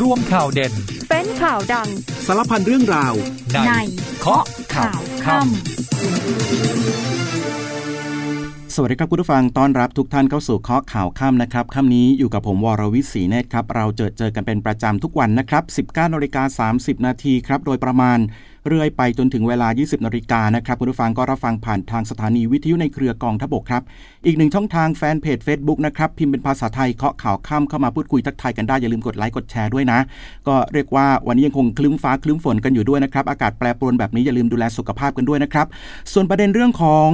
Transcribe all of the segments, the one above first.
ร่วมข่าวเด่น เป็นข่าวดัง สารพันเรื่องราวในในเคาะข่าวค่ำสวัสดีครับคุณผู้ฟังต้อนรับทุกท่านเข้าสู่เคาะข่าวค่ำนะครับค่ำนี้อยู่กับผมวรวิศีเนตรครับ เราเจอเจอกันเป็นประจำทุกวันนะครับ 19นาฬิกา30 นาทีครับ โดยประมาณ เรื่อยไปจนถึงเวลา 20นาฬิกานะครับคุณผู้ฟังก็รับฟังผ่านทางสถานีวิทยุในเครือกองทบกครับ อีกหนึ่งช่องทางแฟนเพจ Facebook นะครับ พิมพ์เป็นภาษาไทยเคาะข่าวค่ำเข้ามาพูดคุยทักทายกันได้อย่าลืมกดไลค์กดแชร์ด้วยนะ ก็เรียกว่าวันนี้ยังคงคลึ้มฟ้าคลึ้มฝนกันอยู่ด้วยนะครับอากาศแปรปรวนแบบนี้อย่าลืมดูแลสุขภาพกันด้วยนะครับส่วนประเด็นเรื่องของ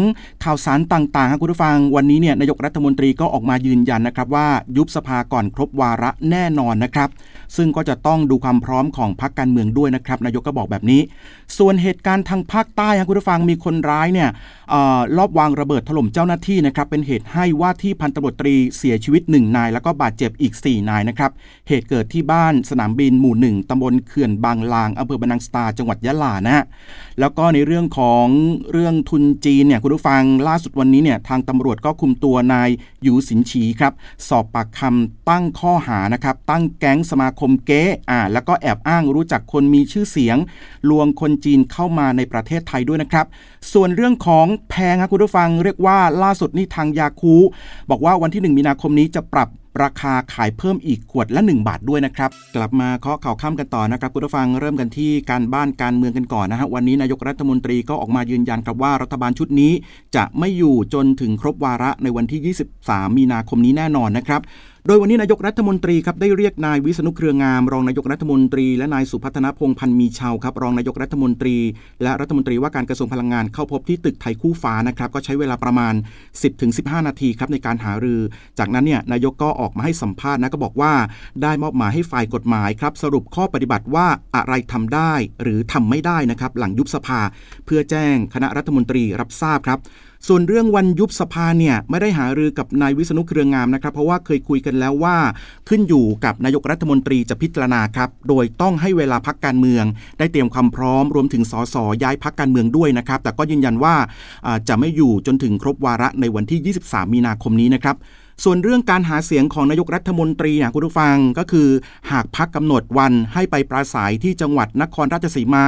ข่าวสารต่างๆครับคุณผู้ฟังวันนี้เนี่ยนายกรัฐมนตรีก็ออกมายืนยันนะครับว่ายุบสภาก่อนครบวาระแน่นอนนะครับ ซึ่งก็จะต้องดูความพร้อมของพรรคการเมืองด้วยนะครับ นายกก็บอกแบบนี้ ส่วนเหตุการณ์ทางภาคใต้ครับคุณผู้ฟังมีคนร้ายเนี่ยออลอบวางระเบิดถล่มเจ้าหน้าที่นะครับเป็นเหตุให้ว่าที่พันตำรวจตรีเสียชีวิต 1 นาย แล้วก็บาดเจ็บอีก 4 นายนะครับเหตุเกิดที่บ้านสนามบินหมู่หนึ่งตำบลเขื่อนบางลางอำเภอบรรนังสตาจังหวัดยะลานะฮะแล้วก็ในเรื่องของเรื่องทุนจีนเนี่ยคุณผู้ฟังล่าสุดวันนี้เนี่ยทางตำรวจก็คุมตัวนายยูสินฉีครับสอบปากคำตั้งข้อหานะครับตั้งแก๊งสมาคมเก๊อ่าแล้วก็แอบอ้างรู้จักคนมีชื่อเสียง ลวงคนจีนเข้ามาในประเทศไทยด้วยนะครับ ส่วนเรื่องของแพงครับคุณผู้ฟังเรียกว่าล่าสุดนี่ทางยาคูบอกว่าวันที่ 1 มีนาคมนี้จะปรับราคาขายเพิ่มอีกขวดละ 1 บาทด้วยนะครับ กลับมาเคาะข่าวค่ำกันต่อนะครับคุณผู้ฟังเริ่มกันที่การบ้านการเมืองกันก่อนนะฮะวันนี้นายกรัฐมนตรีก็ออกมายืนยันครับว่ารัฐบาลชุดนี้ จะไม่อยู่จนถึงครบวาระในวันที่ 23 มีนาคมนี้แน่นอนนะครับโดยวันนี้นายกรัฐมนตรีครับได้เรียกนายวิษณุเครืองาม รองนายกรัฐมนตรี และนายสุพัฒนพงพันธ์มีชาวครับรองนายกรัฐมนตรี และรัฐมนตรีว่าการกระทรวงพลังงานเข้าพบที่ตึกไทยคู่ฟ้านะครับก็ใช้เวลาประมาณ 10-15 นาทีครับในการหารือ จากนั้นเนี่ยนายกก็ออกมาให้สัมภาษณ์นะก็บอกว่า ได้มอบหมายให้ฝ่ายกฎหมายครับสรุปข้อปฏิบัติว่าอะไรทำได้หรือทำไม่ได้นะครับหลังยุบสภา เพื่อแจ้งคณะรัฐมนตรีรับทราบครับ ส่วนเรื่องวันยุบสภาเนี่ยไม่ได้หารือกับนายวิษณุเครืองามนะครับ เพราะว่าเคยคุยกันแล้วว่า ขึ้นอยู่กับนายกรัฐมนตรีจะพิจารณาครับ โดยต้องให้เวลาพักการเมือง ได้เตรียมความพร้อมรวมถึงสสย้ายพักการเมืองด้วยนะครับ แต่ก็ยืนยันว่าอ่าจะไม่อยู่จนถึงครบวาระในวันที่ 23 มีนาคมนี้นะครับ ส่วนเรื่องการหาเสียงของนายกรัฐมนตรีเนี่ยคุณผู้ฟังก็คือ หากพักกำหนดวันให้ไปปราศัยที่จังหวัดนครราชสีมา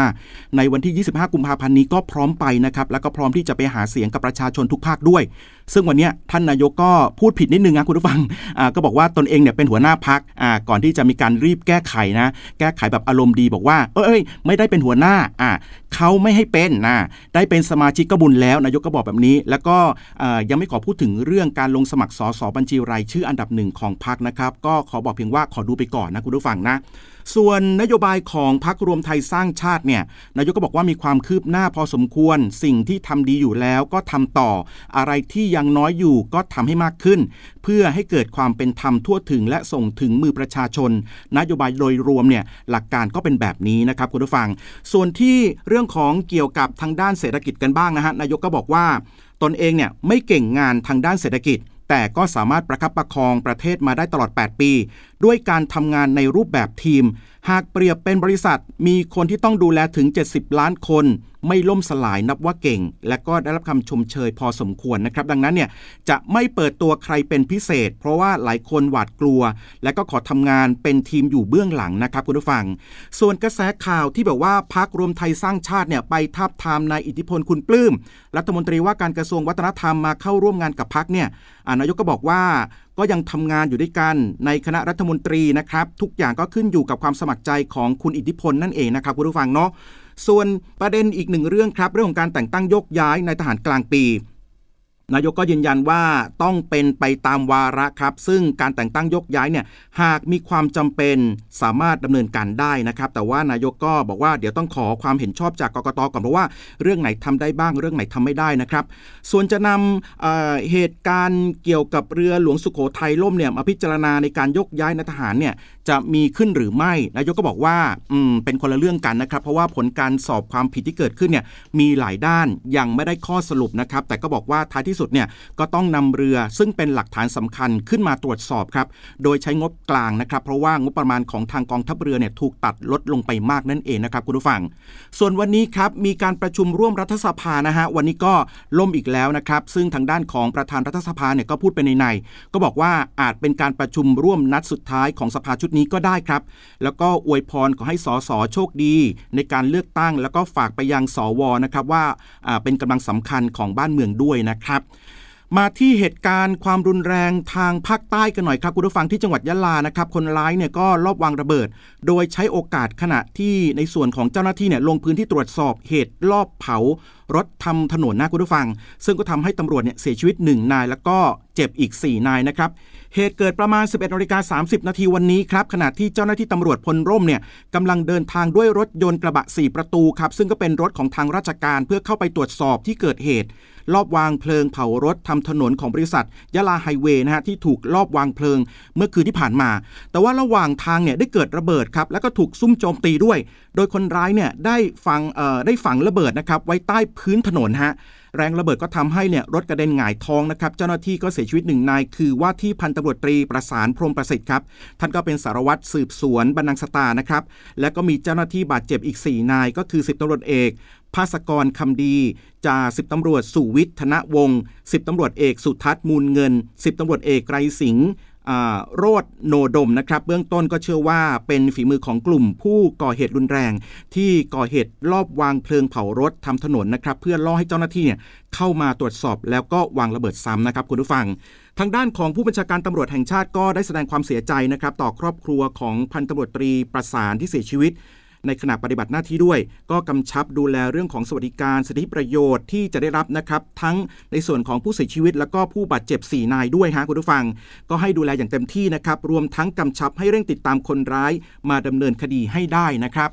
ในวันที่ 25 กุมภาพันธ์นี้ก็พร้อมไปนะครับ แล้วก็พร้อมที่จะไปหาเสียงกับประชาชนทุกภาคด้วย ซึ่งวันเนี้ยท่านนายกก็พูดผิดนิดนึงนะคุณผู้ฟังก็บอกว่าตนเองเนี่ยเป็นหัวหน้าพักก่อนที่จะมีการรีบแก้ไขนะ แก้ไขแบบอารมณ์ดีบอกว่า เอ้ยไม่ได้เป็นหัวหน้า เขาไม่ให้เป็นนะได้เป็นสมาชิกก็บุญแล้วนายกก็บอกแบบนี้ แล้วก็ยังไม่ขอพูดถึงเรื่องการลงสมัครสสบัญชีรายชื่ออันดับหนึ่งของพรรคนะครับ ก็ขอบอกเพียงว่าขอดูไปก่อนนะคุณผู้ฟังนะ ส่วนนโยบายของพรรครวมไทยสร้างชาติเนี่ยนายกก็บอกว่ามีความคืบหน้าพอสมควร สิ่งที่ทำดีอยู่แล้วก็ทำต่อ อะไรที่ยังน้อยอยู่ก็ทำให้มากขึ้น เพื่อให้เกิดความเป็นธรรมทั่วถึง และส่งถึงมือประชาชน นโยบายโดยรวมเนี่ยหลักการก็เป็นแบบนี้นะครับคุณผู้ฟัง ส่วนที่เรื่องของเกี่ยวกับทางด้านเศรษฐกิจกันบ้างนะฮะนายกก็บอกว่าตนเองเนี่ยไม่เก่งงานทางด้านเศรษฐกิจ แต่ก็สามารถประคับประคองประเทศมาได้ตลอด 8 ปี ด้วยการทำงานในรูปแบบทีม หากเปรียบเป็นบริษัทมีคนที่ต้องดูแลถึง 70 ล้านคน ไม่ล่มสลายนับว่าเก่ง และก็ได้รับคำชมเชยพอสมควรนะครับ ดังนั้นเนี่ยจะไม่เปิดตัวใครเป็นพิเศษ เพราะว่าหลายคนหวาดกลัว และก็ขอทำงานเป็นทีมอยู่เบื้องหลังนะครับคุณผู้ฟัง ส่วนกระแสข่าวที่แบบว่าพักรวมไทยสร้างชาติเนี่ยไปทับทามนายอิทธิพลคุณปลื้มรัฐมนตรีว่าการกระทรวงวัฒนธรรมมาเข้าร่วมงานกับพักเนี่ยนายกก็บอกว่าก็ยังทำงานอยู่ด้วยกันในคณะรัฐมนตรีนะครับ ทุกอย่างก็ขึ้นอยู่กับความสมัครใจของคุณอิทธิพลนั่นเองนะครับคุณผู้ฟังเนาะส่วนประเด็นอีกหนึ่งเรื่องครับ เรื่องของการแต่งตั้งยกย้ายในทหารกลางปี นายกก็ยืนยันว่าต้องเป็นไปตามวาระครับ ซึ่งการแต่งตั้งยกย้ายเนี่ยหากมีความจำเป็นสามารถดำเนินการได้นะครับ แต่ว่านายกก็บอกว่าเดี๋ยวต้องขอความเห็นชอบจากกกตก่อนเพราะว่าเรื่องไหนทำได้บ้างเรื่องไหนทำไม่ได้นะครับ ส่วนจะนำเเหตุการณ์เกี่ยวกับเรือหลวงสุโขทัยล่มเนี่ยมาพิจารณาในการยกย้ายนายทหารเนี่ยจะมีขึ้นหรือไม่นายกก็บอกว่าอืมเป็นคนละเรื่องกันนะครับ เพราะว่าผลการสอบความผิดที่เกิดขึ้นเนี่ยมีหลายด้านยังไม่ได้ข้อสรุปนะครับ แต่ก็บอกว่าท้ายที่สุดเนี่ยก็ต้องนำเรือซึ่งเป็นหลักฐานสำคัญขึ้นมาตรวจสอบครับโดยใช้งบกลางนะครับ เพราะว่างบประมาณของทางกองทัพเรือเนี่ยถูกตัดลดลงไปมากนั่นเองนะครับคุณผู้ฟัง ส่วนวันนี้ครับมีการประชุมร่วมรัฐสภานะฮะวันนี้ก็ล่มอีกแล้วนะครับซึ่งทางด้านของประธานรัฐสภาเนี่ยก็พูดไปในในก็บอกว่าอาจเป็นการประชุมร่วมนัดสุดท้ายของสภาชุดนี้ก็ได้ครับ แล้วก็อวยพรขอให้สสโชคดี ในการเลือกตั้ง แล้วก็ฝากไปยังสวนะครับว่าเป็นกำลังสำคัญของบ้านเมืองด้วยนะครับมาที่เหตุการณ์ความรุนแรงทางภาคใต้กันหน่อยครับคุณผู้ฟังที่จังหวัดยะลานะครับ คนร้ายเนี่ยก็ลอบวางระเบิด โดยใช้โอกาสขณะที่ในส่วนของเจ้าหน้าที่เนี่ยลงพื้นที่ตรวจสอบเหตุลอบเผารถทำถนนนะคุณผู้ฟัง ซึ่งก็ทำให้ตำรวจเนี่ยเสียชีวิต 1 นาย แล้วก็เจ็บอีก 4 นายนะครับ เหตุเกิดประมาณ 11นาฬิกา30 นาทีวันนี้ครับ ขณะที่เจ้าหน้าที่ตำรวจพลร่มเนี่ยกำลังเดินทางด้วยรถยนต์กระบะ 4 ประตูครับ ซึ่งก็เป็นรถของทางราชการเพื่อเข้าไปตรวจสอบที่เกิดเหตุ ลอบวางเพลิงเผารถทำถนนของบริษัทยะลาไฮเวย์นะฮะที่ถูกลอบวางเพลิงเมื่อคืนที่ผ่านมา แต่ว่าระหว่างทางเนี่ยได้เกิดระเบิดครับแล้วก็ถูกซุ่มโจมตีด้วย โดยคนร้ายเนี่ยได้ฝังเอ่อได้ฝังระเบิดนะครับไว้ใต้พื้นถนนฮะแรงระเบิดก็ทำให้เนี่ยรถกระเด็นหงายท้องนะครับ เจ้าหน้าที่ก็เสียชีวิตหนึ่งนาย คือว่าที่พันตำรวจตรีประสานพรมประสิทธิ์ครับ ท่านก็เป็นสารวัตรสืบสวนบรรนังสตานะครับ และก็มีเจ้าหน้าที่บาดเจ็บอีก 4 นาย ก็คือ10ตำรวจเอกภาสกรคำดีจ่าสิบตำรวจสุวิทย์ธนวงศ์สิบตำรวจเอกสุทัศน์มูลเงินสิบตำรวจเอกไกรสิงห์ โรดโนดมนะครับ เบื้องต้นก็เชื่อว่าเป็นฝีมือของกลุ่มผู้ก่อเหตุรุนแรง ที่ก่อเหตุลอบวางเพลิงเผารถทำถนนนะครับ เพื่อล่อให้เจ้าหน้าที่เนี่ยเข้ามาตรวจสอบแล้วก็วางระเบิดซ้ำนะครับคุณผู้ฟัง ทางด้านของผู้บัญชาการตำรวจแห่งชาติก็ได้แสดงความเสียใจนะครับ ต่อครอบครัวของพันตำรวจตรีประสานที่เสียชีวิต ในขณะปฏิบัติหน้าที่ด้วย ก็กำชับดูแลเรื่องของสวัสดิการสิทธิประโยชน์ที่จะได้รับนะครับทั้งในส่วนของผู้เสียชีวิต แล้วก็ผู้บาดเจ็บ 4 นายด้วยฮะคุณผู้ฟัง ก็ให้ดูแลอย่างเต็มที่นะครับรวมทั้งกำชับให้เร่งติดตามคนร้าย มาดำเนินคดีให้ได้นะครับ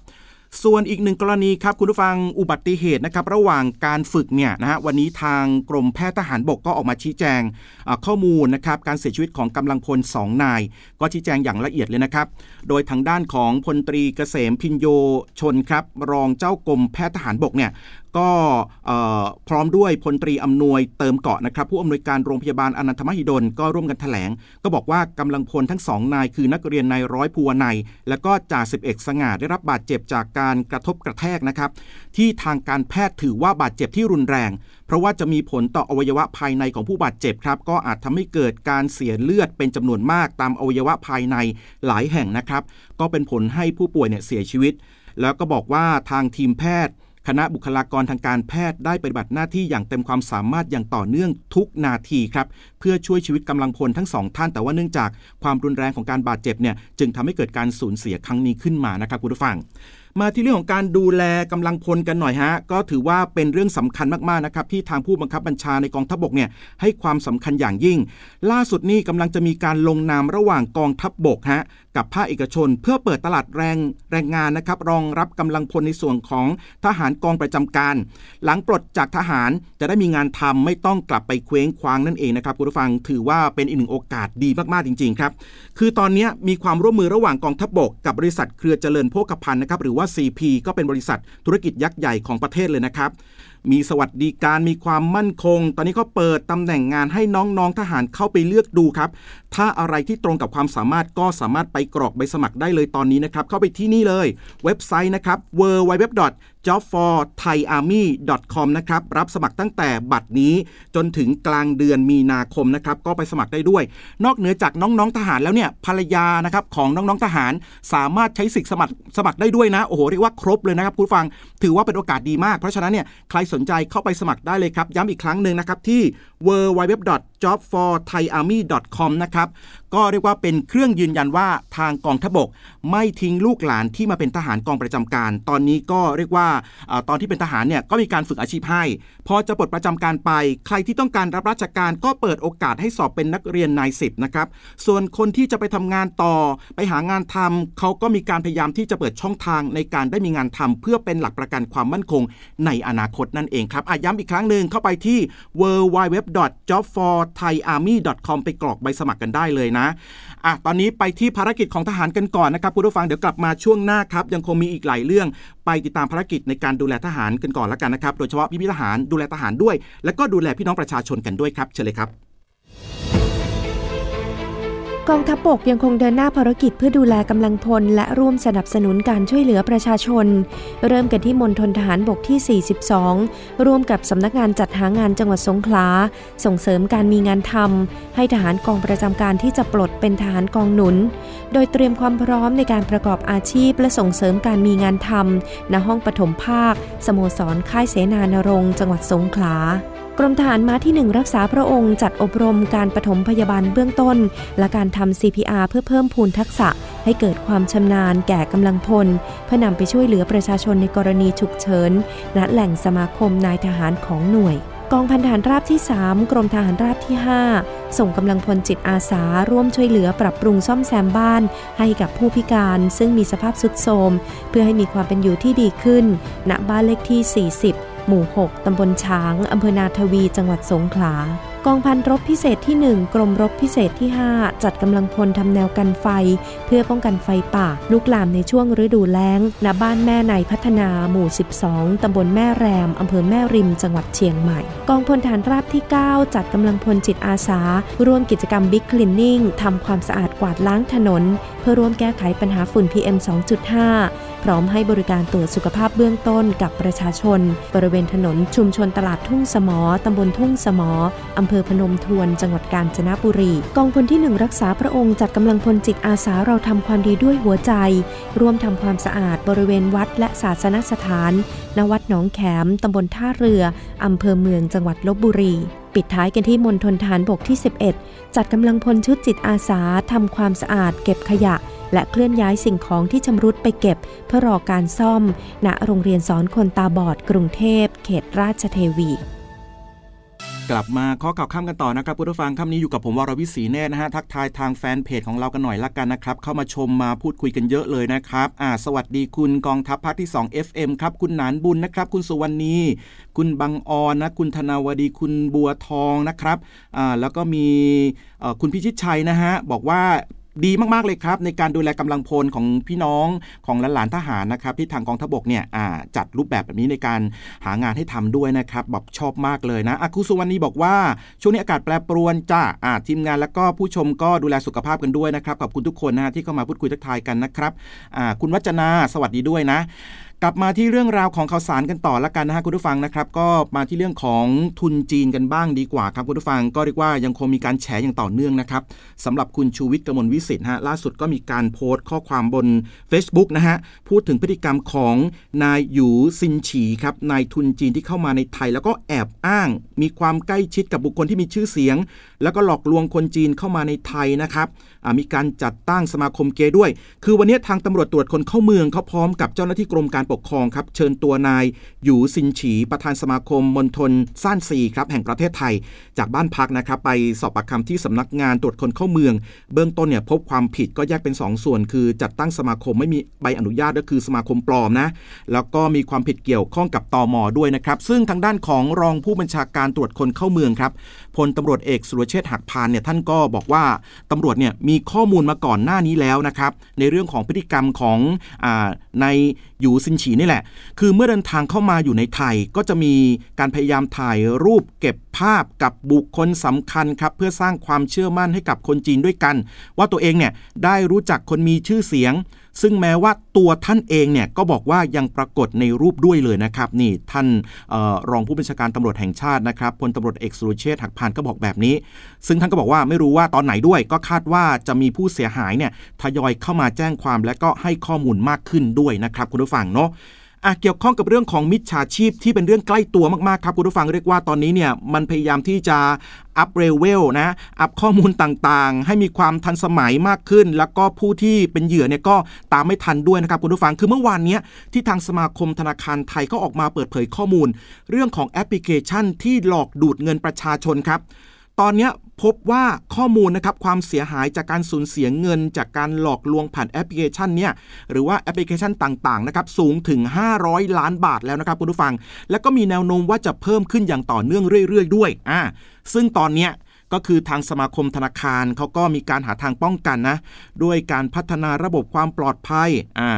ส่วนอีกหนึ่งกรณีครับคุณผู้ฟังอุบัติเหตุนะครับระหว่างการฝึกเนี่ยนะฮะวันนี้ทางกรมแพทย์ทหารบกก็ออกมาชี้แจงข้อมูลนะครับการเสียชีวิตของกำลังพล 2 นาย ก็ชี้แจงอย่างละเอียดเลยนะครับ โดยทางด้านของพลตรีเกษมพินโยชนครับรองเจ้ากรมแพทย์ทหารบกเนี่ยก็พร้อมด้วยพลตรีอำนวยเติมเกาะนะครับ ผู้อำนวยการโรงพยาบาลอนันทมหิดลก็ร่วมกันถแถลง ก็บอกว่ากำลังพลทั้งสองนายคือนักเรียนนายร้อยภูวนายและก็จ่าสิบเอกสง่าได้รับบาดเจ็บจากการกระทบกระแทกนะครับ ที่ทางการแพทย์ถือว่าบาดเจ็บที่รุนแรง เพราะว่าจะมีผลต่ออวัยวะภายในของผู้บาดเจ็บครับ ก็อาจทำให้เกิดการเสียเลือดเป็นจำนวนมากตามอวัยวะภายในหลายแห่งนะครับ ก็เป็นผลให้ผู้ป่วยเนี่ยเสียชีวิต แล้วก็บอกว่าทางทีมแพทย์ คณะบุคลากรทางการแพทย์ได้ปฏิบัติหน้าที่อย่างเต็มความสามารถอย่างต่อเนื่องทุกนาทีครับเพื่อช่วยชีวิตกำลังพลทั้งสองท่าน แต่ว่าเนื่องจากความรุนแรงของการบาดเจ็บเนี่ยจึงทำให้เกิดการสูญเสียครั้งนี้ขึ้นมานะครับคุณผู้ฟัง มาที่เรื่องของการดูแลกำลังพลกันหน่อยฮะก็ถือว่าเป็นเรื่องสำคัญมากๆนะครับที่ทางผู้บังคับบัญชาในกองทัพบกเนี่ยให้ความสำคัญอย่างยิ่ง ล่าสุดนี้กำลังจะมีการลงนามระหว่างกองทัพบกฮะกับภาคเอกชน เพื่อเปิดตลาดแรงแรงงานนะครับรองรับกำลังพลในส่วนของทหารกองประจำการ หลังปลดจากทหารจะได้มีงานทำไม่ต้องกลับไปเคว้งคว้างนั่นเองนะครับคุณผู้ฟังถือว่าเป็นอีกหนึ่งโอกาสดีมากๆจริงๆครับ คือตอนนี้มีความร่วมมือระหว่างกองทัพบกกับบริษัทเครือเจริญโภคภัณฑ์นะครับหรือว่า CP ก็เป็นบริษัทธุรกิจยักษ์ใหญ่ของประเทศเลยนะครับมีสวัสดิการมีความมั่นคง ตอนนี้เขาเปิดตำแหน่งงานให้น้องๆทหารเข้าไปเลือกดูครับ ถ้าอะไรที่ตรงกับความสามารถก็สามารถไปกรอกใบสมัครได้เลยตอนนี้นะครับ เข้าไปที่นี่เลย เว็บไซต์นะครับ w w w jobforthaiarmy.com นะครับรับสมัครตั้งแต่บัตรนี้จนถึงกลางเดือนมีนาคมนะครับก็ไปสมัครได้ด้วย นอกเหนือจากน้องๆทหารแล้วเนี่ยภรรยานะครับของน้องๆทหารสามารถใช้สิทธิ์สมัครสมัครได้ด้วยนะโอ้โหเรียกว่าครบเลยนะครับคุณฟัง ถือว่าเป็นโอกาสดีมากเพราะฉะนั้นเนี่ยใครสนใจเข้าไปสมัครได้เลยครับ ย้ำอีกครั้งหนึ่งนะครับที่ jobforthaiarmy.com นะครับ ก็เรียกว่าเป็นเครื่องยืนยันว่าทางกองทบก ไม่ทิ้งลูกหลานที่มาเป็นทหารกองประจำการ ตอนนี้ก็เรียกว่าตอนที่เป็นทหารเนี่ยก็มีการฝึกอาชีพให้ พอจะปลดประจำการไป ใครที่ต้องการรับราชการก็เปิดโอกาสให้สอบเป็นนักเรียนนายสิบนะครับ ส่วนคนที่จะไปทำงานต่อ ไปหางานทำเขาก็มีการพยายามที่จะเปิดช่องทางในการได้มีงานทำเพื่อเป็นหลักประกันความมั่นคงในอนาคตนั่นเองครับอาย้ำอีกครั้งหนึ่งเข้าไปที่ w w w j o b f o r thaiarmy.com ไปกรอกใบสมัครกันได้เลยนะอะตอนนี้ไปที่ภารกิจของทหารกันก่อนนะครับคุณผู้ฟังเดี๋ยวกลับมาช่วงหน้าครับ ยังคงมีอีกหลายเรื่อง ไปติดตามภารกิจในการดูแลทหารกันก่อนแล้วกันนะครับ โดยเฉพาะพี่พี่ทหารดูแลทหารด้วย และก็ดูแลพี่น้องประชาชนกันด้วยครับเชิญเลยครับ กองทัพบกยังคงเดินหน้าภารกิจเพื่อดูแลกำลังพล และร่วมสนับสนุนการช่วยเหลือประชาชน เริ่มกันที่มณฑลทหารบกที่ 42 ร่วมกับสำนักงานจัดหางานจังหวัดสงขลา ส่งเสริมการมีงานทำให้ทหารกองประจำการที่จะปลดเป็นทหารกองหนุน โดยเตรียมความพร้อมในการประกอบอาชีพ และส่งเสริมการมีงานทำณห้องปฐมภาค สโมสรค่ายเสนานรงค์จังหวัดสงขลา กรมทหารม้าที่ 1 รักษาพระองค์จัดอบรมการปฐมพยาบาลเบื้องต้น และการทำ CPR เพื่อเพิ่มพูนทักษะ ให้เกิดความชำนาญแก่กำลังพล เพื่อนำไปช่วยเหลือประชาชนในกรณีฉุกเฉินณแหล่งสมาคมนายทหารของหน่วยกองพันทหารราบที่ 3 กรมทหารราบที่ 5 ส่งกำลังพลจิตอาสา ร่วมช่วยเหลือปรับปรุงซ่อมแซมบ้าน ให้กับผู้พิการ ซึ่งมีสภาพสุดโทรมเพื่อให้มีความเป็นอยู่ที่ดีขึ้น ณบ้านเลขที่ 40 หมู่ 6 ตำบลช้าง อำเภอนาทวี จังหวัดสงขลา กองพันรบพิเศษที่ 1 กรมรบพิเศษที่ 5 จัดกำลังพลทำแนวกันไฟ เพื่อป้องกันไฟป่า ลุกลามในช่วงฤดูแล้ง ณ บ้านแม่ในพัฒนา หมู่ 12 ตำบลแม่แรม อำเภอแม่ริม จังหวัดเชียงใหม่ กองพลฐานราบที่ 9 จัดกำลังพลจิตอาสา ร่วมกิจกรรมบิ๊กคลีนนิ่งทำความสะอาดกวาดล้างถนน เพื่อร่วมแก้ไขปัญหาฝุ่น PM 2.5 พร้อมให้บริการตรวจสุขภาพเบื้องต้นกับประชาชน บริเวณถนนชุมชนตลาดทุ่งสมอตำบลทุ่งสมออำเภอพนมทวน จังหวัดกาญจนบุรี กองพลที่ 1 รักษาพระองค์จัดกำลังพลจิตอาสาเราทำความดีด้วยหัวใจ ร่วมทำความสะอาดบริเวณวัดและศาสนสถาน ณ วัดหนองแขมตำบลท่าเรืออำเภอเมืองจังหวัดลบบุรีปิดท้ายกันที่มณฑลฐานบกที่ 11 จัดกำลังพลชุดจิตอาสาทำความสะอาดเก็บขยะ และเคลื่อนย้ายสิ่งของที่ชำรุดไปเก็บ เพื่อรอการซ่อม ณโรงเรียนสอนคนตาบอดกรุงเทพ เขตราชเทวีกลับมาข้อข่าวข้ามกันต่อนะครับผู้ฟังค่ำนี้อยู่กับผมวรวิศีแน่นะฮะทักทายทางแฟนเพจของเรากันหน่อยละกันนะครับ เข้ามาชมมาพูดคุยกันเยอะเลยนะครับอ่าสวัสดีคุณกองทัพภาคที่ 2 FM ครับ คุณหนานบุญนะครับ คุณสุวรรณี คุณบังออนนะคุณธนาวดีคุณบัวทองนะครับอ่าแล้วก็มีคุณพิชิตชัยนะฮะบอกว่า ดีมากๆเลยครับ ในการดูแลกำลังพลของพี่น้องของหลานทหารนะครับ ที่ทางกองทัพบกเนี่ยจัดรูปแบบแบบนี้ในการหางานให้ทำด้วยนะครับแบบชอบมากเลยนะอาคุสุวรรณีบอกว่า ช่วงนี้อากาศแปรปรวนจ้าทีมงานแล้วก็ผู้ชมก็ดูแลสุขภาพกันด้วยนะครับขอบคุณทุกคนนะที่เข้ามาพูดคุยทักทายกันนะครับคุณวัจนาสวัสดีด้วยนะ กลับมาที่เรื่องราวของข่าวสารกันต่อละกันนะฮะคุณผู้ฟังนะครับ ก็มาที่เรื่องของทุนจีนกันบ้างดีกว่าครับคุณผู้ฟังก็เรียกว่ายังคงมีการแฉอย่างต่อเนื่องนะครับสำหรับคุณชูวิทย์กมลวิสิทธิ์ฮะล่าสุดก็มีการโพสต์ข้อความบน Facebook นะฮะพูดถึงพฤติกรรมของนายหยูซินฉีครับนายทุนจีนที่เข้ามาในไทย แล้วก็แอบอ้าง มีความใกล้ชิดกับบุคคลที่มีชื่อเสียง แล้วก็หลอกลวงคนจีนเข้ามาในไทยนะครับมีการจัดตั้งสมาคมเกย์ด้วย คือวันนี้ทางตำรวจตรวจคนเข้าเมืองเขาพร้อมกับเจ้าหน้าที่กรมการปกครองครับ เชิญตัวนายหยูซินฉีประธานสมาคมมณฑลซ่านซีครับแห่งประเทศไทย จากบ้านพักนะครับไปสอบปากคำที่สำนักงานตรวจคนเข้าเมือง เบื้องต้นเนี่ยพบความผิดก็แยกเป็น2สส่วน คือจัดตั้งสมาคมไม่มีใบอนุญาตก็คือสมาคมปลอมนะแล้วก็มีความผิดเกี่ยวข้องกับตอมอด้วยนะครับซึ่งทางด้านของรองผู้บัญชาการตรวจคนเข้าเมืองครับพลตำรวจเอกสุรเชษฐหักพานเนี่ยท่านก็บอกว่าตำรวจเนี่ยมีข้อมูลมาก่อนหน้านี้แล้วนะครับในเรื่องของพฤติกรรมของอในหยูซินฉีนี่แหละ คือเมื่อเดินทางเข้ามาอยู่ในไทยก็จะมีการพยายามถ่ายรูปเก็บภาพกับบุคคลสำคัญครับเพื่อสร้างความเชื่อมั่นให้กับคนจีนด้วยกัน ว่าตัวเองเนี่ยได้รู้จักคนมีชื่อเสียง ซึ่งแม้ว่าตัวท่านเองเนี่ยก็บอกว่ายังปรากฏในรูปด้วยเลยนะครับนี่ท่านออรองผู้บัญชาการตำรวจแห่งชาตินะครับพลตำรวจเอกสุรเชษฐ์หักพานก็บอกแบบนี้ ซึ่งท่านก็บอกว่าไม่รู้ว่าตอนไหนด้วย ก็คาดว่าจะมีผู้เสียหายเนี่ยทยอยเข้ามาแจ้งความและก็ให้ข้อมูลมากขึ้นด้วยนะครับคุณผู้ฟังเนาะ เกี่ยวข้องกับเรื่องของมิจฉาชีพที่เป็นเรื่องใกล้ตัวมากๆครับคุณผู้ฟังเรียกว่าตอนนี้เนี่ยมันพยายามที่จะ up level นะ up ข้อมูลต่างๆ ให้มีความทันสมัยมากขึ้น แล้วก็ผู้ที่เป็นเหยื่อเนี่ยก็ตามไม่ทันด้วยนะครับคุณผู้ฟัง คือเมื่อวานนี้ที่ทางสมาคมธนาคารไทยก็ออกมาเปิดเผยข้อมูล เรื่องของแอปพลิเคชันที่หลอกดูดเงินประชาชนครับ ตอนนี้พบว่าข้อมูลนะครับความเสียหายจากการสูญเสียเงิน จากการหลอกลวงผ่านแอปพลิเคชันเนี่ยหรือว่าแอปพลิเคชันต่างๆนะครับสูงถึง 500 ล้านบาทแล้วนะครับคุณผู้ฟัง แล้วก็มีแนวโน้มว่าจะเพิ่มขึ้นอย่างต่อเนื่องเรื่อย ๆ ด้วยอ่าซึ่งตอนเนี้ ก็คือทางสมาคมธนาคารเขาก็มีการหาทางป้องกันนะ ด้วยการพัฒนาระบบความปลอดภัยอ่า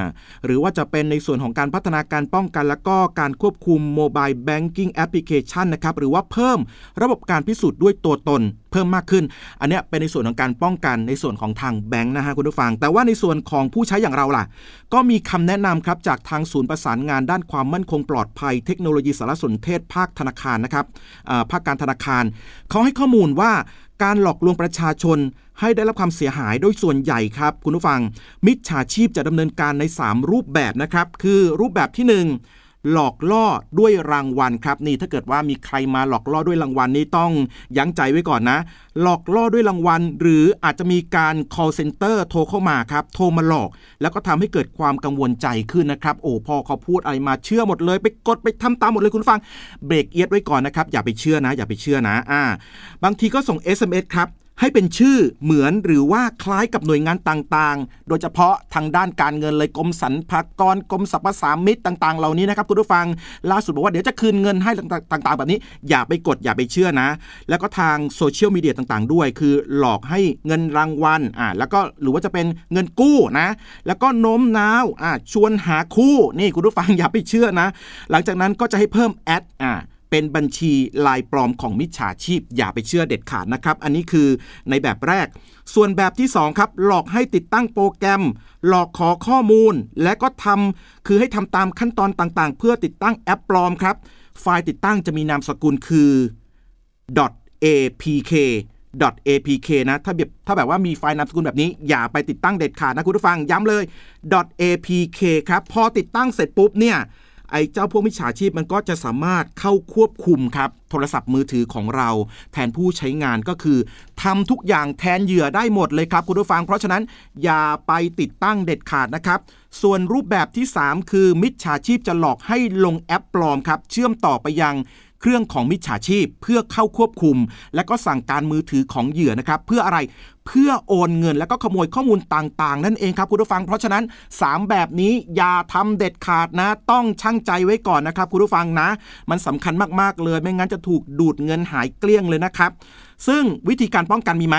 หรือว่าจะเป็นในส่วนของการพัฒนาการป้องกัน แล้วก็การควบคุมโมบายแบงกิ้งแอปพลิเคชันนะครับหรือว่าเพิ่มระบบการพิสูจน์ด้วยตัวตนเพิ่มมากขึ้น อันนี้เป็นในส่วนของการป้องกันในส่วนของทางแบงค์นะฮะคุณผู้ฟัง แต่ว่าในส่วนของผู้ใช้อย่างเราล่ะ ก็มีคำแนะนำครับจากทางศูนย์ประสานงานด้านความมั่นคงปลอดภัย เทคโนโลยีสารสนเทศภาคธนาคารนะครับภาคการธนาคารเขาให้ข้อมูลว่าการหลอกลวงประชาชนให้ได้รับความเสียหายโดยส่วนใหญ่ครับ คุณผู้ฟัง มิจฉาชีพจะดำเนินการใน 3 รูปแบบนะครับ คือรูปแบบที่ 1 หลอกล่อด้วยรางวัลครับนี่ถ้าเกิดว่ามีใครมาหลอกล่อด้วยรางวัลนี่ต้องยั้งใจไว้ก่อนนะ หลอกล่อด้วยรางวัล หรืออาจจะมีการ call center โทรเข้ามาครับ โทรมาหลอก แล้วก็ทำให้เกิดความกังวลใจขึ้นนะครับ โอ้พอเขาพูดอะไรมาเชื่อหมดเลย ไปกดไปทำตามหมดเลยคุณฟังเบรกเอียดไว้ก่อนนะครับอย่าไปเชื่อนะ อย่าไปเชื่อนะอ่า บางทีก็ส่ง SMS ครับ ให้เป็นชื่อเหมือนหรือว่าคล้ายกับหน่วยงานต่างๆ โดยเฉพาะทางด้านการเงินเลยกรมสรรพากรกรมสรรพสามิตต่าง ๆ เหล่านี้นะครับคุณผู้ฟังล่าสุดบอกว่าเดี๋ยวจะคืนเงินให้ต่างๆ แบบนี้ อย่าไปกดอย่าไปเชื่อนะ แล้วก็ทางโซเชียลมีเดียต่างๆ ด้วย คือหลอกให้เงินรางวัลอ่าแล้วก็หรือว่าจะเป็นเงินกู้นะ แล้วก็โน้มน้าวอ่าชวนหาคู่นี่คุณผู้ฟังอย่าไปเชื่อนะ หลังจากนั้นก็จะให้เพิ่มแอดอ่า เป็นบัญชีลายปลอมของมิจฉาชีพ อย่าไปเชื่อเด็ดขาดนะครับ อันนี้คือในแบบแรก ส่วนแบบที่ 2 ครับ หลอกให้ติดตั้งโปรแกรม หลอกขอข้อมูล และก็ทำคือให้ทำตามขั้นตอนต่างๆ เพื่อติดตั้งแอปปลอมครับ ไฟล์ติดตั้งจะมีนามสกุลคือ .apk .apk นะ ถ้าแบบถ้าแบบว่ามีไฟล์นามสกุลแบบนี้ อย่าไปติดตั้งเด็ดขาดนะคุณผู้ฟังย้ำเลย .apk ครับ พอติดตั้งเสร็จปุ๊บเนี่ย ไอ้เจ้าพวกมิจฉาชีพมันก็จะสามารถเข้าควบคุมครับโทรศัพท์มือถือของเรา แทนผู้ใช้งานก็คือทำทุกอย่างแทนเหยื่อได้หมดเลยครับคุณผู้ฟัง เพราะฉะนั้นอย่าไปติดตั้งเด็ดขาดนะครับ ส่วนรูปแบบที่ 3 คือมิจฉาชีพจะหลอกให้ลงแอปปลอมครับ เชื่อมต่อไปยัง เครื่องของมิจฉาชีพ เพื่อเข้าควบคุม และก็สั่งการมือถือของเหยื่อนะครับ เพื่ออะไรเพื่อโอนเงิน แล้วก็ขโมยข้อมูลต่าง ๆ นั่นเองครับคุณผู้ฟัง เพราะฉะนั้น 3 แบบนี้อย่าทำเด็ดขาดนะ ต้องชั่งใจไว้ก่อนนะครับคุณผู้ฟังนะ มันสำคัญมากๆเลย ไม่งั้นจะถูกดูดเงินหายเกลี้ยงเลยนะครับ ซึ่งวิธีการป้องกันมีไหม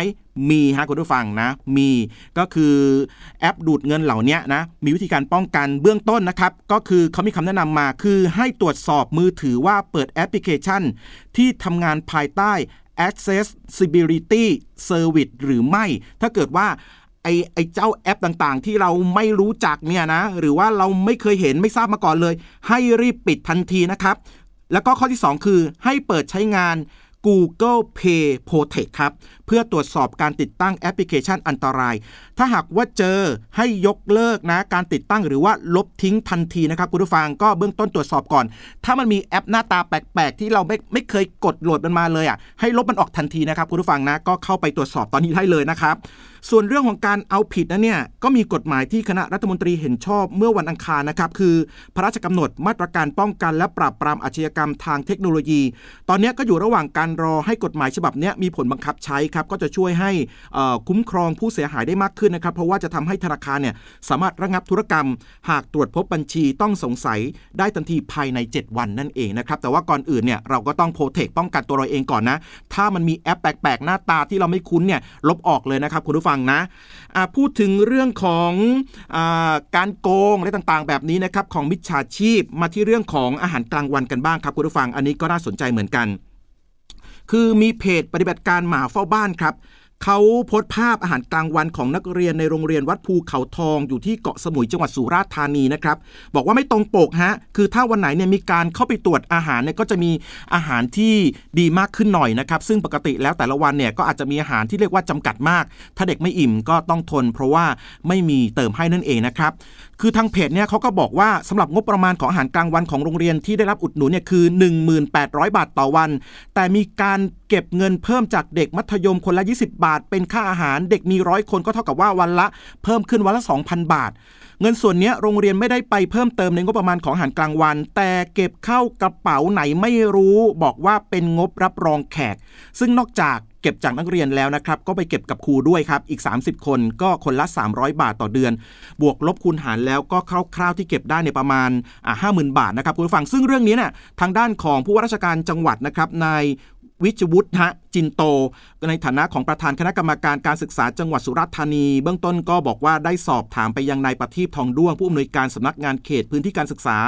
มีฮะคุณผู้ฟังนะ มีก็คือแอปดูดเงินเหล่านี้นะ มีวิธีการป้องกันเบื้องต้นนะครับ ก็คือเขามีคำแนะนำมาคือให้ตรวจสอบมือถือว่าเปิดแอปพลิเคชัน ที่ทำงานภายใต้ accessibility service หรือไม่ ถ้าเกิดว่าไอ้ไอ้เจ้าแอปต่างๆ ที่เราไม่รู้จักเนี่ยนะ หรือว่าเราไม่เคยเห็นไม่ทราบมาก่อนเลย ให้รีบปิดทันทีนะครับ แล้วก็ข้อที่ 2 คือให้เปิดใช้งาน Google Pay Protect ครับ เพื่อตรวจสอบการติดตั้งแอปพลิเคชันอันตรายถ้าหากว่าเจอให้ยกเลิกนะการติดตั้งหรือว่าลบทิ้งทันทีนะครับคุณผู้ฟังก็เบื้องต้นตรวจสอบก่อน ถ้ามันมีแอปหน้าตาแปลกๆ ที่เราไม่ไม่เคยกดโหลดมันมาเลยอะให้ลบมันออกทันทีนะครับคุณผู้ฟังนะก็เข้าไปตรวจสอบตอนนี้ได้เลยนะครับส่วนเรื่องของการเอาผิดนะเนี่ยก็มีกฎหมายที่คณะรัฐมนตรีเห็นชอบเมื่อวันอังคารนะครับคือพระราชกำหนดมาตรการป้องกัน และปราบปรามอาชญากรรมทางเทคโนโลยี ตอนนี้ก็อยู่ระหว่างการรอให้กฎหมายฉบับนี้มีผลบังคับใช้ครับก็จะช่วยให้คุ้มครองผู้เสียหายได้มากขึ้นนะครับเพราะว่าจะทำให้ธนาคารเนี่ยสามารถระงับธุรกรรม หากตรวจพบบัญชีต้องสงสัยได้ทันทีภายใน 7 วันนั่นเองนะครับแต่ว่าก่อนอื่นเนี่ยเราก็ต้องโปรเทคป้องกันตัวเราเองก่อนนะ ถ้ามันมีแอปแปลกๆ หน้าตาที่เราไม่คุ้นเนี่ยลบออกเลยนะครับคุณผู้ฟังนะพูดถึงเรื่องของอการโกงและต่างๆ แบบนี้นะครับของมิจฉาชีพมาที่เรื่องของอาหารกลางวันกันบ้างครับคุณผู้ฟังอันนี้ก็น่าสนใจเหมือนกัน คือมีเพจปฏิบัติการหมาเฝ้าบ้านครับ เขาโพสต์ภาพอาหารกลางวันของนักเรียนในโรงเรียนวัดภูเขาทองอยู่ที่เกาะสมุยจังหวัดสุราษฎร์ธานีนะครับ บอกว่าไม่ตรงปกฮะ คือถ้าวันไหนเนี่ยมีการเข้าไปตรวจอาหารเนี่ยก็จะมีอาหารที่ดีมากขึ้นหน่อยนะครับ ซึ่งปกติแล้วแต่ละวันเนี่ยก็อาจจะมีอาหารที่เรียกว่าจำกัดมาก ถ้าเด็กไม่อิ่มก็ต้องทน เพราะว่าไม่มีเติมให้นั่นเองนะครับคือทางเพจเนี่ยเขาก็บอกว่าสำหรับงบประมาณของอาหารกลางวันของโรงเรียนที่ได้รับอุดหนุนเนี่ยคือ 1800บาทต่อวัน แต่มีการ เก็บเงินเพิ่มจากเด็กมัธยมคนละ 20 บาท เป็นค่าอาหารเด็กมีร้อยคนก็เท่ากับว่าวันละ เพิ่มขึ้นวันละ 2,000 บาท เงินส่วนนี้โรงเรียนไม่ได้ไปเพิ่มเติมในงบประมาณของอาหารกลางวัน แต่เก็บเข้ากระเป๋าไหนไม่รู้ บอกว่าเป็นงบรับรองแขก ซึ่งนอกจากเก็บจากนักเรียนแล้วนะครับ ก็ไปเก็บกับครูด้วยครับ อีก 30 คนก็คนละ 300 บาทต่อเดือน บวกลบคูณหารแล้วก็คร่าวๆที่เก็บได้ในประมาณห้าหมื่นบาทนะครับคุณผู้ฟังซึ่งเรื่องนี้เนี่ยทางด้านของผู้ว่าราชการจังหวัดนะครับนาย วิจวุฒิฮะจินโต ในฐานะของประธานคณะกรรมการการศึกษาจังหวัดสุราษฎร์ธานี เบื้องต้นก็บอกว่าได้สอบถามไปยังนายประทีปทองด้วงผู้อำนวยการสำนักงานเขตพื้นที่การศึกษา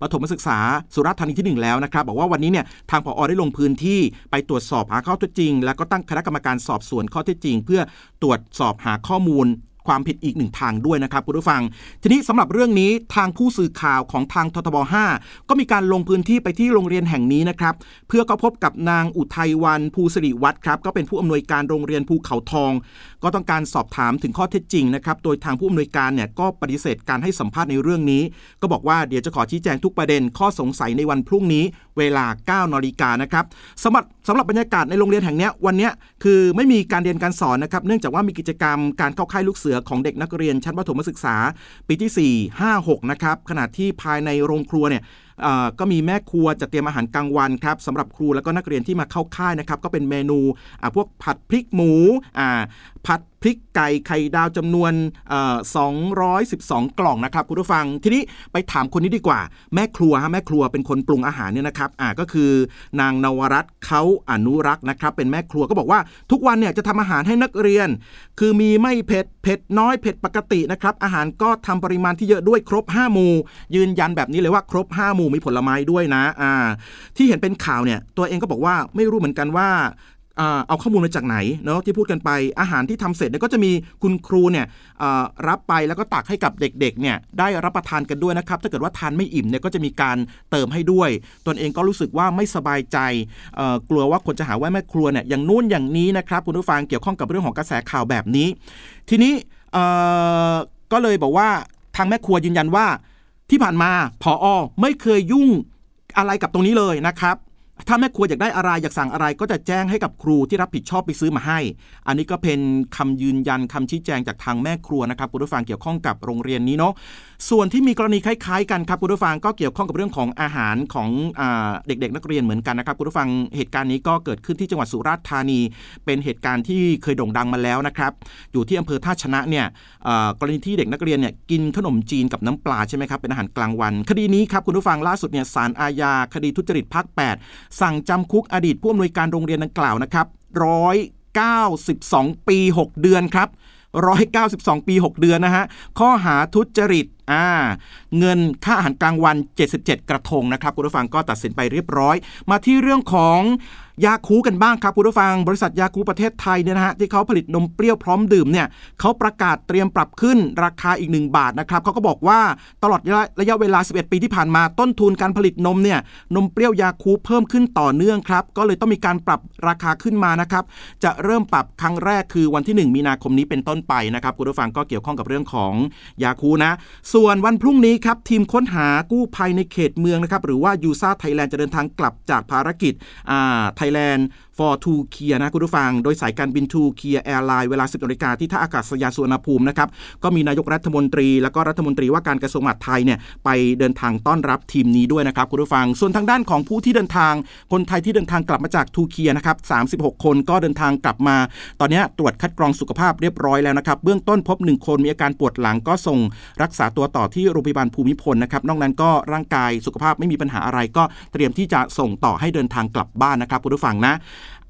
ปฐมศึกษาสุราษฎร์ธานีที่ 1 แล้วนะครับ บอกว่าวันนี้เนี่ยทางผอได้ลงพื้นที่ไปตรวจสอบหาข้อเท็จจริง แล้วก็ตั้งคณะกรรมการสอบสวนข้อเท็จจริง เพื่อตรวจสอบหาข้อมูล ความผิดอีกหนึ่งทางด้วยนะครับคุณผู้ฟัง ทีนี้สำหรับเรื่องนี้ทางผู้สื่อข่าวของทางททบ 5 ก็มีการลงพื้นที่ไปที่โรงเรียนแห่งนี้นะครับเพื่อก็พบกับนางอุทัยวันภูสิริวัฒน์ครับก็เป็นผู้อำนวยการโรงเรียนภูเขาทอง ก็ต้องการสอบถามถึงข้อเท็จจริงนะครับโดยทางผู้อำนวยการเนี่ยก็ปฏิเสธการให้สัมภาษณ์ในเรื่องนี้ ก็บอกว่าเดี๋ยวจะขอชี้แจงทุกประเด็นข้อสงสัยในวันพรุ่งนี้เวลา 9นาฬิกานะครับสำหรับสำหรับบรรยากาศในโรงเรียนแห่งนี้วันนี้คือไม่มีการเรียนการสอนนะครับเนื่องจากว่ามีกิจกรรมการเข้าค่ายลูกเสือของเด็กนักเรียนชั้นประถมศึกษา ปีที่ 4 5 6 นะครับขณะที่ภายในโรงครัวเนี่ย ก็มีแม่ครัวจะเตรียมอาหารกลางวันครับสำหรับครูแล้วก็นักเรียนที่มาเข้าค่ายนะครับก็เป็นเมนูพวกผัดพริกหมูผัดพริกไก่ไข่ดาวจำนวน 212 กล่องนะครับคุณผู้ฟัง ทีนี้ไปถามคนนี้ดีกว่า แม่ครัวฮะแม่ครัวเป็นคนปรุงอาหารเนี่ยนะครับอ่าก็คือนางนวรัตน์เขาอนุรักษ์นะครับ เป็นแม่ครัวก็บอกว่าทุกวันเนี่ยจะทำอาหารให้นักเรียน คือมีไม่เผ็ดเผ็ดน้อยเผ็ดปกตินะครับ อาหารก็ทำปริมาณที่เยอะด้วยครบ 5 หมู่ ยืนยันแบบนี้เลยว่าครบ 5 หมู่มีผลไม้ด้วยนะอ่าที่เห็นเป็นข่าวเนี่ยตัวเองก็บอกว่าไม่รู้เหมือนกันว่าเอาข้อมูลมาจากไหนเนาะที่พูดกันไปอาหารที่ทำเสร็จเนี่ยก็จะมีคุณครูเนี่ยรับไปแล้วก็ตักให้กับเด็กๆเนี่ยได้รับประทานกันด้วยนะครับถ้าเกิดว่าทานไม่อิ่มเนี่ยก็จะมีการเติมให้ด้วย ตนเองก็รู้สึกว่าไม่สบายใจกลัวว่าคนจะหาว่าแม่ครัวเนี่ยอย่างนู้นอย่างนี้นะครับคุณผู้ฟังเกี่ยวข้องกับเรื่องของกระแสข่าวแบบนี้ ทีนี้ก็เลยบอกว่าทางแม่ครัวยืนยันว่า ที่ผ่านมาพออไม่เคยยุ่งอะไรกับตรงนี้เลยนะครับถ้าแม่ครัวอยากได้อะไรอยากสั่งอะไรก็จะแจ้งให้กับครูที่รับผิดชอบไปซื้อมาให้ อันนี้ก็เป็นคำยืนยันคำชี้แจงจากทางแม่ครัวนะครับคุณผู้ฟังเกี่ยวข้องกับโรงเรียนนี้เนาะส่วนที่มีกรณีคล้ายๆกันครับคุณผู้ฟังก็เกี่ยวข้องกับเรื่องของอาหารของอเด็กๆ นักเรียนเหมือนกันนะครับคุณผู้ฟังเหตุการณ์นี้ก็เกิดขึ้นที่จังหวัดสุราษฎร์ธานี เป็นเหตุการณ์ที่เคยโด่งดังมาแล้วนะครับ อยู่ที่อำเภอท่าชนะเนี่ยกรณีที่เด็กนักเรียนเนี่ยกินขนมจีนกับน้ำปลาใช่ไหมครับเป็นอาหารกลางวัน คดีนี้ครับคุณผู้ฟังล่าสุดเนี่ยศาลอาญาคดีทุจริตภาค8 สั่งจำคุกอดีตผู้อำนวยการโรงเรียนดังกล่าวนะครับร้อย92 ปี 6 เดือนครับ 192 ปี 6 เดือนนะฮะ ข้อหาทุจริตอ่าเงินค่าอาหารกลางวัน 77 กระทงนะครับ คุณผู้ฟังก็ตัดสินไปเรียบร้อย มาที่เรื่องของ ยาคูกันบ้างครับคุณผู้ฟัง บริษัทยาคูประเทศไทยเนี่ยนะฮะที่เขาผลิตนมเปรี้ยวพร้อมดื่มเนี่ยเขาประกาศเตรียมปรับขึ้นราคาอีก 1 บาทนะครับเขาก็บอกว่าตลอดระยะเวลา 11 ปีที่ผ่านมาต้นทุนการผลิตนมเนี่ยนมเปรี้ยวยาคูลท์เพิ่มขึ้นต่อเนื่องครับก็เลยต้องมีการปรับราคาขึ้นมานะครับจะเริ่มปรับครั้งแรกคือวันที่ 1 มีนาคมนี้เป็นต้นไปนะครับคุณผู้ฟังก็เกี่ยวข้องกับเรื่องของยาคูลท์นะ ส่วนวันพรุ่งนี้ครับทีมค้นหากู้ภัยในเขตเมืองนะครับหรือว่า USAR Thailand จะเดินทางกลับจากภารกิจอ่าแลนด์ for to k e นะคุณผู้ฟัง โดยสายการบิน Türkiye Airlines เวลา 10นาฬิกาที่ท่าอากาศยานสุวรรณภูมินะครับ ก็มีนายกรัฐมนตรี แล้วก็รัฐมนตรีว่าการกระทรวงมหาดไทยเนี่ยไปเดินทางต้อนรับทีมนี้ด้วยนะครับคุณผู้ฟัง ส่วนทางด้านของผู้ที่เดินทาง คนไทยที่เดินทางกลับมาจากทูเคียนะครับ36 คนก็เดินทางกลับมา ตอนนี้ตรวจคัดกรองสุขภาพเรียบร้อยแล้วนะครับเบื้องต้นพบ 1 คนมีอาการปวดหลังก็ส่ง รักษาตัวต่อที่โรงพยาบาลภูมิพลนะครับนอกนั้นก็ร่างกายสุขภาพไม่มีปัญหาอะไรก็เตรียมที่จะส่งต่อให้เดินทางกลับบ้านนะครับคุณผู้ฟังนะ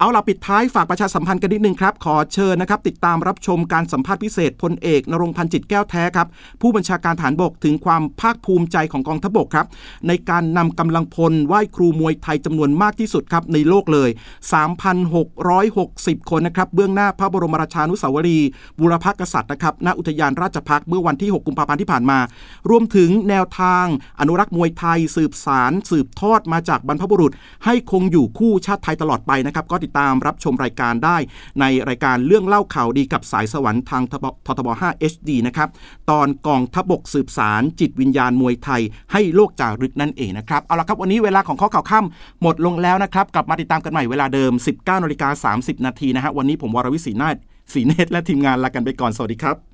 เอาล่ะปิดท้ายฝากประชาสัมพันธ์กันนิดนึงครับ ขอเชิญนะครับ ติดตามรับชมการสัมภาษณ์พิเศษพลเอกนรงพันธ์จิตแก้วแท้ครับ ผู้บัญชาการฐานบกถึงความภาคภูมิใจของกองทัพบกครับ ในการนำกำลังพลไหว้ครูมวยไทยจำนวนมากที่สุดครับ ในโลกเลย 3,660 คนนะครับ เบื้องหน้าพระบรมราชานุสาวรีย์บุรพกษัตริย์นะครับณอุทยานราชพักเมื่อวันที่ 6 กุมภาพันธ์ที่ผ่านมา รวมถึงแนวทาง อนุรักษ์มวยไทย สืบสาร สืบทอดมาจากบรรพบุรุษ ให้คงอยู่คู่ชาติไทยตลอดไปนะครับก็ติดตามรับชมรายการได้ ในรายการเรื่องเล่าข่าวดีกับสายสวรรค์ทางททบ 5 HD นะครับ ตอนกองทบกสืบสารจิตวิญญาณมวยไทย ให้โลกจารึกนั่นเองนะครับ เอาละครับวันนี้เวลาของข้อข่าวค่ำหมดลงแล้วนะครับ กลับมาติดตามกันใหม่เวลาเดิม 19นาฬิกา30 นาทีนะฮะวันนี้ผมวรวิศีนาศสีเนตรและทีมงานลากันไปก่อนสวัสดีครับ